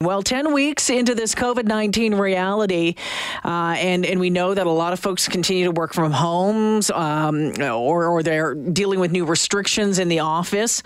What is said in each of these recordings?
Well, 10 weeks into this COVID 19 reality, uh, and, and we know that a lot of folks continue to work from homes um, or, or they're dealing with new restrictions in the office.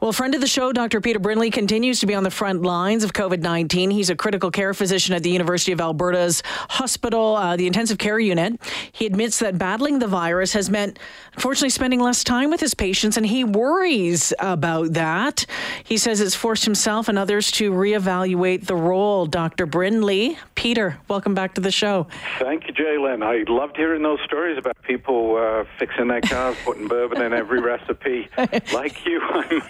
Well, friend of the show, Dr. Peter Brindley, continues to be on the front lines of COVID 19. He's a critical care physician at the University of Alberta's hospital, uh, the intensive care unit. He admits that battling the virus has meant, unfortunately, spending less time with his patients, and he worries about that. He says it's forced himself and others to reevaluate the role, Dr. Brindley. Peter, welcome back to the show. Thank you, J'lyn. I loved hearing those stories about people uh, fixing their cars, putting bourbon in every recipe. like you, I'm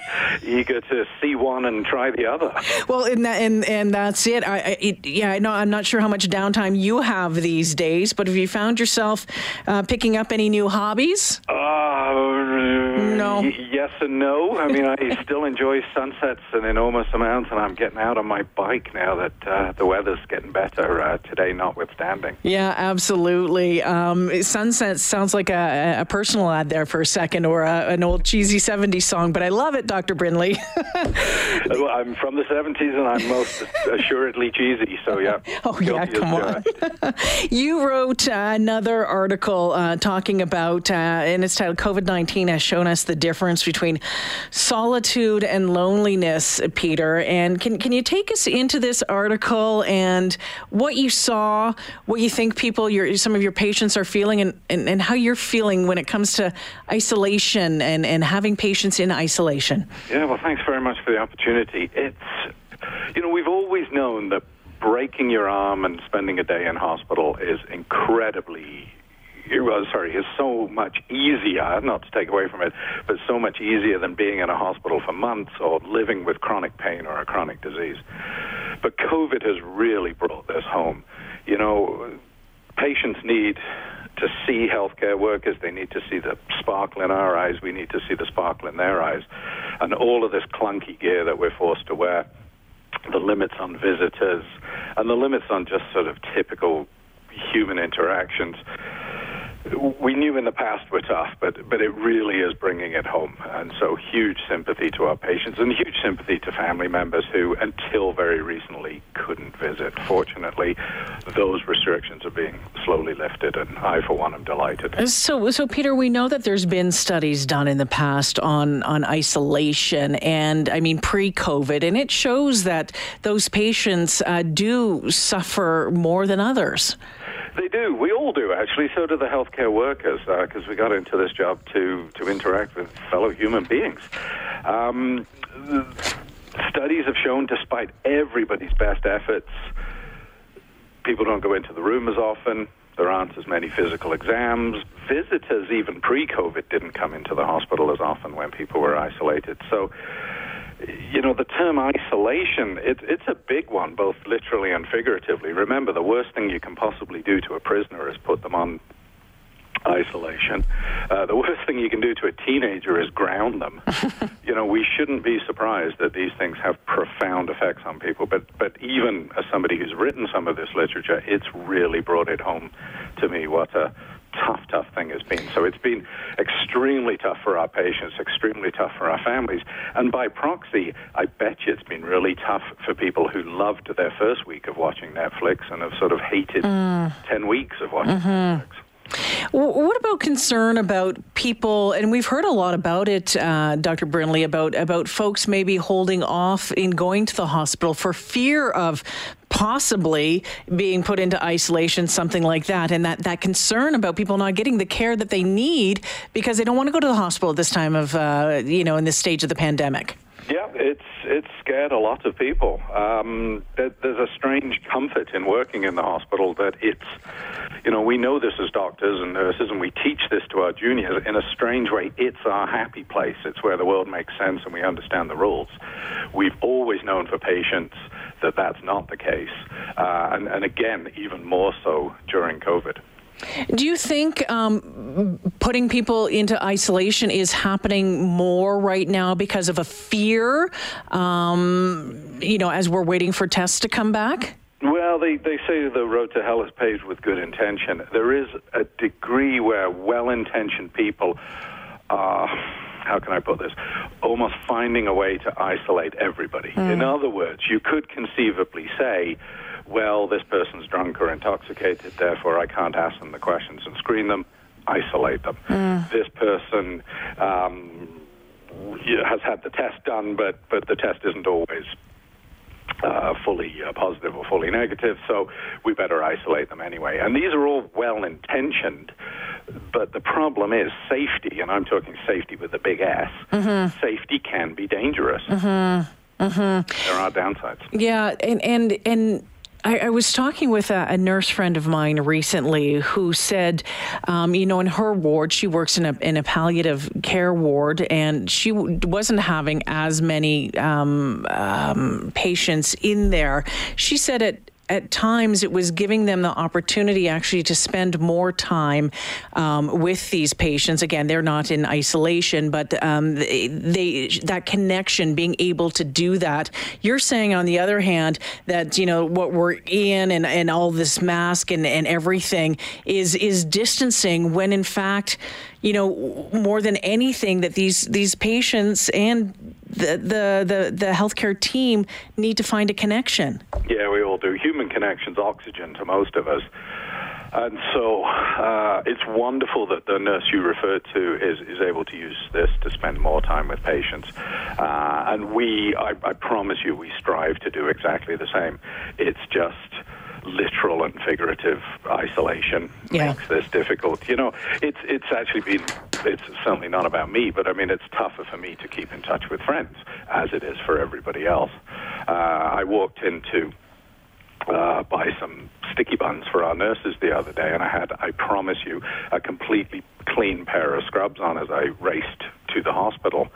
eager to see one and try the other. Well, and that, and, and that's it. I, it. Yeah, I know. I'm not sure how much downtime you have these days, but have you found yourself uh, picking up any new hobbies? Uh, no. Y- yes and no. I mean, I still enjoy sunsets an enormous amount, and I'm getting out on my bike now that uh, the weather's getting better uh, today, notwithstanding. Yeah, absolutely. Um, sunsets sounds like a, a, personal ad there for a second, or a, an old cheesy '70s song, but I love it, Dr. Brindley. well, I'm from the '70s, and I'm most assuredly cheesy. So yeah. Oh yeah, come on. you wrote another article uh, talking about, uh, and it's titled "COVID-19 has shown us the difference between solitude and loneliness, Peter. And can, can you take us into this article and what you saw, what you think people, your, some of your patients are feeling, and, and, and how you're feeling when it comes to isolation and, and having patients in isolation? Yeah, well, thanks very much for the opportunity. It's, you know, we've always known that breaking your arm and spending a day in hospital is incredibly well, sorry, is so much easier, not to take away from it, but so much easier than being in a hospital for months or living with chronic pain or a chronic disease. But COVID has really brought this home. You know, patients need to see healthcare workers. They need to see the sparkle in our eyes. We need to see the sparkle in their eyes. And all of this clunky gear that we're forced to wear, the limits on visitors, and the limits on just sort of typical human interactions we knew in the past were tough, but but it really is bringing it home, and so huge sympathy to our patients and huge sympathy to family members who, until very recently, couldn't visit. Fortunately, those restrictions are being slowly lifted, and I, for one, am delighted. So, so Peter, we know that there's been studies done in the past on on isolation, and I mean pre-COVID, and it shows that those patients uh, do suffer more than others. They do. We all do, actually. So do the healthcare workers, because uh, we got into this job to, to interact with fellow human beings. Um, studies have shown, despite everybody's best efforts, people don't go into the room as often. There aren't as many physical exams. Visitors, even pre COVID, didn't come into the hospital as often when people were isolated. So, you know, the term isolation, it, it's a big one, both literally and figuratively. Remember, the worst thing you can possibly do to a prisoner is put them on isolation. Uh, the worst thing you can do to a teenager is ground them. you know, we shouldn't be surprised that these things have profound effects on people. But but even as somebody who's written some of this literature, it's really brought it home to me what a tough, tough thing has been. So it's been extremely tough for our patients, extremely tough for our families. And by proxy, I bet you it's been really tough for people who loved their first week of watching Netflix and have sort of hated mm. 10 weeks of watching mm-hmm. Netflix. What about concern about people? And we've heard a lot about it, uh, Dr. Brindley, about about folks maybe holding off in going to the hospital for fear of possibly being put into isolation, something like that, and that that concern about people not getting the care that they need because they don't want to go to the hospital at this time of uh, you know in this stage of the pandemic. Yeah, it's it's scared a lot of people. Um, there, there's a strange comfort in working in the hospital that it's, you know, we know this as doctors and nurses, and we teach this to our juniors in a strange way. It's our happy place. It's where the world makes sense and we understand the rules. We've always known for patients that that's not the case, uh, and, and again, even more so during COVID. Do you think um, putting people into isolation is happening more right now because of a fear, um, you know, as we're waiting for tests to come back? Well, they, they say the road to hell is paved with good intention. There is a degree where well intentioned people are, how can I put this, almost finding a way to isolate everybody. In other words, you could conceivably say, well, this person's drunk or intoxicated, therefore I can't ask them the questions and screen them, isolate them. This person um, has had the test done, but, but the test isn't always uh, fully uh, positive or fully negative, so we better isolate them anyway. And these are all well intentioned, but the problem is safety, and I'm talking safety with a big S. Safety can be dangerous. There are downsides. Yeah, and and and. I, I was talking with a, a nurse friend of mine recently who said, um, you know, in her ward, she works in a in a palliative care ward, and she w- wasn't having as many um, um, patients in there. She said it at times it was giving them the opportunity actually to spend more time um, with these patients. Again, they're not in isolation, but um, they, they that connection, being able to do that. You're saying, on the other hand, that you know what we're in and, and all this mask and, and everything is is distancing when in fact you know more than anything that these these patients and the the the, the healthcare team need to find a connection. Yeah, we all do. Human connection's oxygen to most of us. And so uh, it's wonderful that the nurse you referred to is, is able to use this to spend more time with patients. Uh, and we, I, I promise you, we strive to do exactly the same. It's just literal and figurative isolation Yeah. makes this difficult. You know, it's it's actually been it's certainly not about me, but I mean it's tougher for me to keep in touch with friends as it is for everybody else. Uh, I walked into uh, buy some sticky buns for our nurses the other day, and I had, I promise you, a completely clean pair of scrubs on as I raced to the hospital,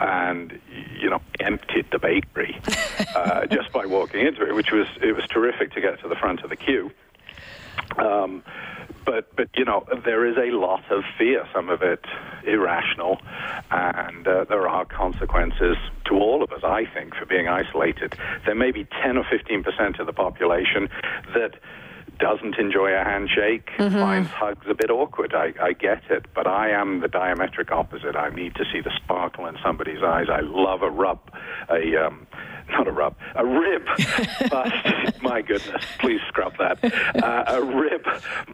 and you know, emptied the bakery uh, just by walking into it, which was it was terrific to get to the front of the queue. Um, but but you know there is a lot of fear, some of it irrational, and uh, there are consequences to all of us. I think for being isolated, there may be ten or fifteen percent of the population that doesn't enjoy a handshake, finds hugs a bit awkward. I, I get it, but I am the diametric opposite. I need to see the sparkle in somebody's eyes. I love a rub, a um, not a rub, a rib bust. My goodness, please scrub that. Uh, a rib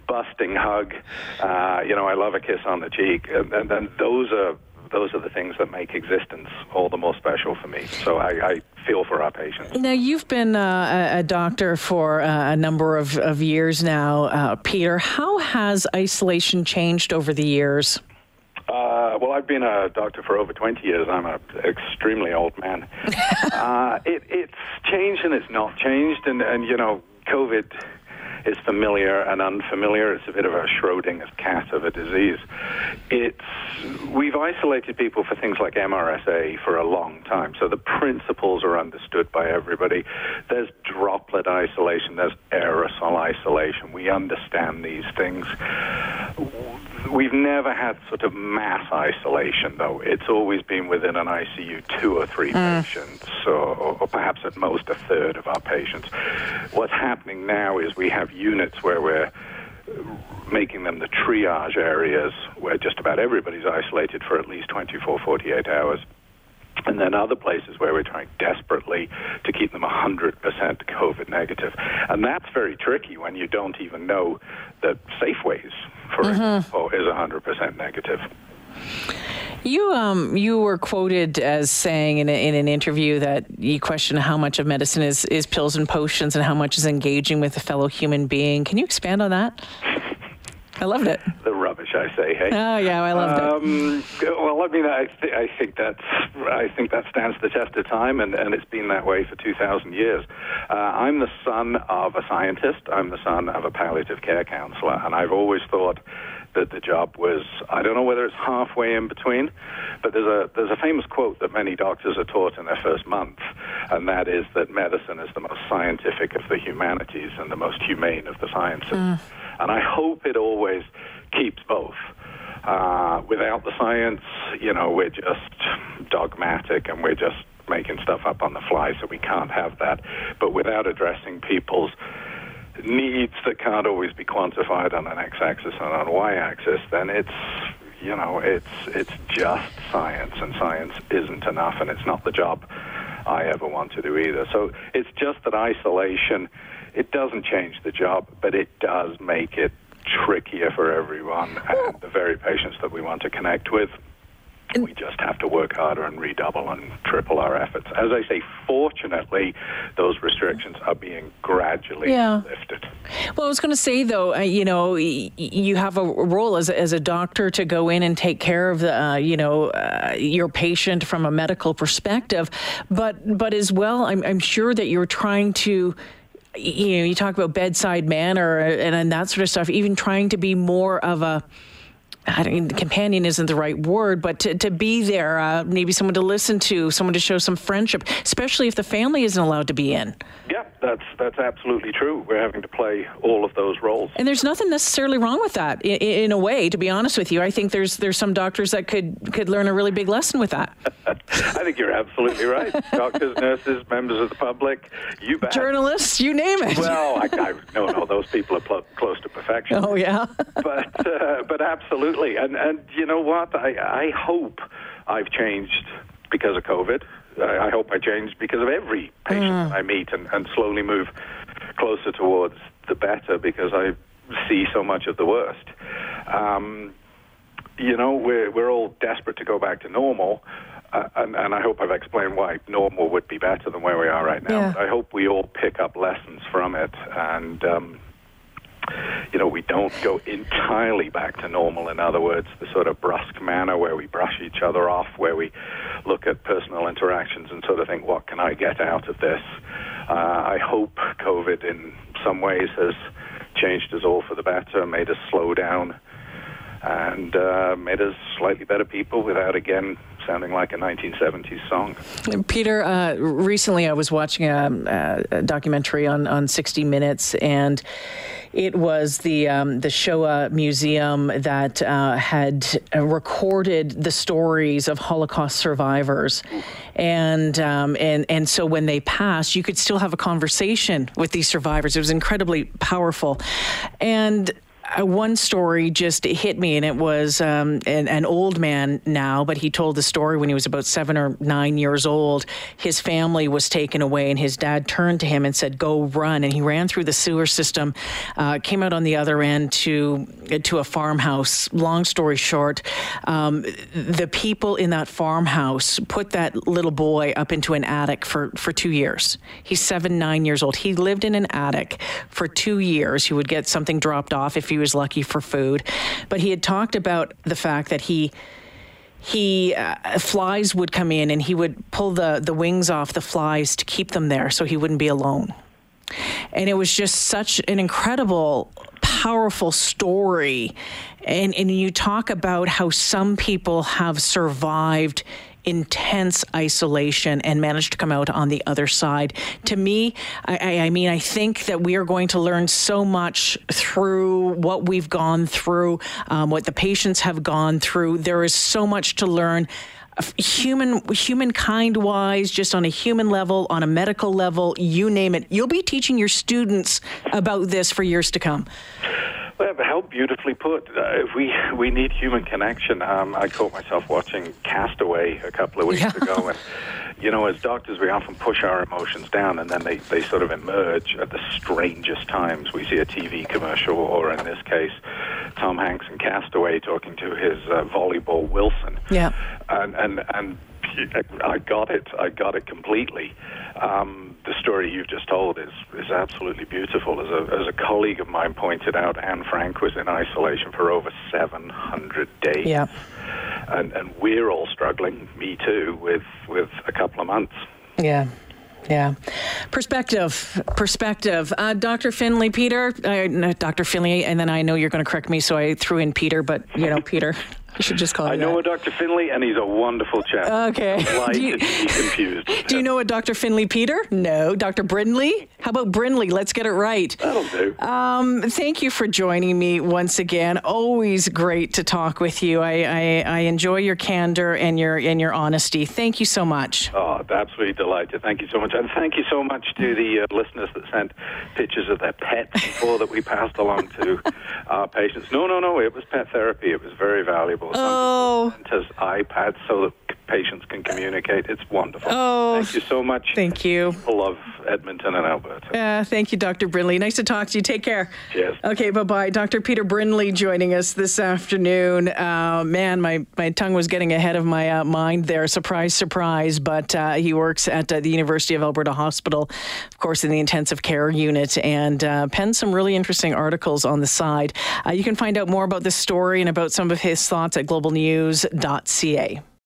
busting hug. Uh, you know, I love a kiss on the cheek, and, and, and those are those are the things that make existence all the more special for me. So I, I feel for our patients. Now, you've been uh, a doctor for uh, a number of, of years now, uh, Peter. How has isolation changed over the years? Uh, well, I've been a doctor for over 20 years. I'm an extremely old man. uh, it, it's changed and it's not changed. And, and, you know, COVID is familiar and unfamiliar. It's a bit of a Schrodinger's cat of a disease. It's, we've isolated people for things like MRSA for a long time. So the principles are understood by everybody. There's droplet isolation, there's aerosol isolation. We understand these things. We've never had sort of mass isolation, though. It's always been within an ICU, two or three mm. patients, or, or perhaps at most a third of our patients. What's happening now is we have units where we're making them the triage areas where just about everybody's isolated for at least 24, 48 hours. And then other places where we're trying desperately to keep them 100% COVID negative. And that's very tricky when you don't even know that Safeways, for mm-hmm. example, is 100% negative. You um you were quoted as saying in, a, in an interview that you question how much of medicine is, is pills and potions and how much is engaging with a fellow human being. Can you expand on that? I loved it. The rubbish, I say. Hey. Oh yeah, I loved it. Um, well, I mean, I, th- I think that's I think that stands the test of time, and, and it's been that way for two thousand years. Uh, I'm the son of a scientist. I'm the son of a palliative care counselor, and I've always thought that the job was I don't know whether it's halfway in between, but there's a there's a famous quote that many doctors are taught in their first month, and that is that medicine is the most scientific of the humanities and the most humane of the sciences. And I hope it always keeps both. Uh, without the science, you know, we're just dogmatic and we're just making stuff up on the fly, so we can't have that. But without addressing people's needs that can't always be quantified on an x-axis and on a y-axis, then it's You know, it's it's just science, and science isn't enough, and it's not the job I ever want to do either. So it's just that isolation. It doesn't change the job, but it does make it trickier for everyone and the very patients that we want to connect with. We just have to work harder and redouble and triple our efforts. As I say, fortunately, those restrictions are being gradually Yeah. lifted. Well, I was going to say though, uh, you know, y- you have a role as a, as a doctor to go in and take care of the, uh, you know, uh, your patient from a medical perspective, but but as well, I'm I'm sure that you're trying to. You know, you talk about bedside manner and, and that sort of stuff. Even trying to be more of a, I don't, companion isn't the right word, but to, to be there, uh, maybe someone to listen to, someone to show some friendship, especially if the family isn't allowed to be in. Yeah, that's that's absolutely true. We're having to play all of those roles. And there's nothing necessarily wrong with that. In, in a way, to be honest with you, I think there's there's some doctors that could could learn a really big lesson with that. I think you're absolutely right. Doctors, nurses, members of the public, you bet. Journalists, you name it. Well, I, I, no, no, those people are pl- close to perfection. oh yeah. but uh, but absolutely, and and you know what? I I hope I've changed because of COVID. I, I hope I change because of every patient I meet, and, and slowly move closer towards the better because I see so much of the worst. Um, you know, we're we're all desperate to go back to normal. Uh, and, and I hope I've explained why normal would be better than where we are right now. Yeah. I hope we all pick up lessons from it and um, you know, we don't go entirely back to normal. In other words, the sort of brusque manner where we brush each other off, where we look at personal interactions and sort of think, what can I get out of this? Uh, I hope COVID in some ways has changed us all for the better, made us slow down, and uh, made us slightly better people without, again, sounding like a 1970s song. Peter, uh, recently I was watching a, a documentary on, on 60 Minutes, and it was the um, the Shoah Museum that uh, had uh, recorded the stories of Holocaust survivors, and um, and and so when they passed, you could still have a conversation with these survivors. It was incredibly powerful, and one story just hit me, and it was um, an, an old man now, but he told the story when he was about seven or nine years old. His family was taken away, and his dad turned to him and said, "Go run!" And he ran through the sewer system, uh, came out on the other end to to a farmhouse. Long story short, um, the people in that farmhouse put that little boy up into an attic for for two years. He's seven, nine years old. He lived in an attic for two years. He would get something dropped off if he was lucky for food, but he had talked about the fact that he he uh, flies would come in and he would pull the the wings off the flies to keep them there so he wouldn't be alone. And it was just such an incredible powerful story and and you talk about how some people have survived intense isolation and managed to come out on the other side. To me, I, I, mean, I think that we are going to learn so much through what we've gone through, um, what the patients have gone through. There is so much to learn human humankind wise just on a human level on a medical level you name it you'll be teaching your students about this for years to come how beautifully put. Uh, we we need human connection. Um, I caught myself watching Castaway a couple of weeks Yeah. ago, and you know, as doctors, we often push our emotions down, and then they they sort of emerge at the strangest times. We see a TV commercial, or in this case, Tom Hanks in Castaway talking to his uh, volleyball Wilson. Yeah. and and and I got it. I got it completely. Um, the story you've just told is is absolutely beautiful. As a as a colleague of mine pointed out, Anne Frank was in isolation for over 700 days. Yeah. and and we're all struggling. Me too, with with a couple of months. Yeah. Yeah. Perspective. Perspective. Uh, Dr. Finley, Peter, uh, no, Dr. Finley, and then I know you're going to correct me, so I threw in Peter, but, you know, Peter. I should just call him. I know that. a Dr. Finley, and he's a wonderful chap. Okay. Do you- confused. Do you know a Dr. Finley Peter? No. Dr. Brindley? How about Brindley? Let's get it right. That'll do. Um, thank you for joining me once again. Always great to talk with you. I, I, I enjoy your candor and your and your honesty. Thank you so much. Oh, absolutely delighted. Thank you so much. And thank you so much to the uh, listeners that sent pictures of their pets before that we passed along to our patients. No, no, no, it was pet therapy. It was very valuable. People. Oh. IPads so that patients can communicate. It's wonderful. Oh. Thank you so much. Thank you. People love Edmonton and Alberta. Uh, thank you, Dr. Brindley. Nice to talk to you. Take care. Cheers. Okay, bye bye. Dr. Peter Brindley joining us this afternoon. Uh, man, my, my tongue was getting ahead of my uh, mind there. Surprise, surprise. But uh, he works at uh, the University of Alberta Hospital, of course, in the intensive care unit, and uh, penned some really interesting articles on the side. Uh, you can find out more about this story and about some of his thoughts at globalnews.ca.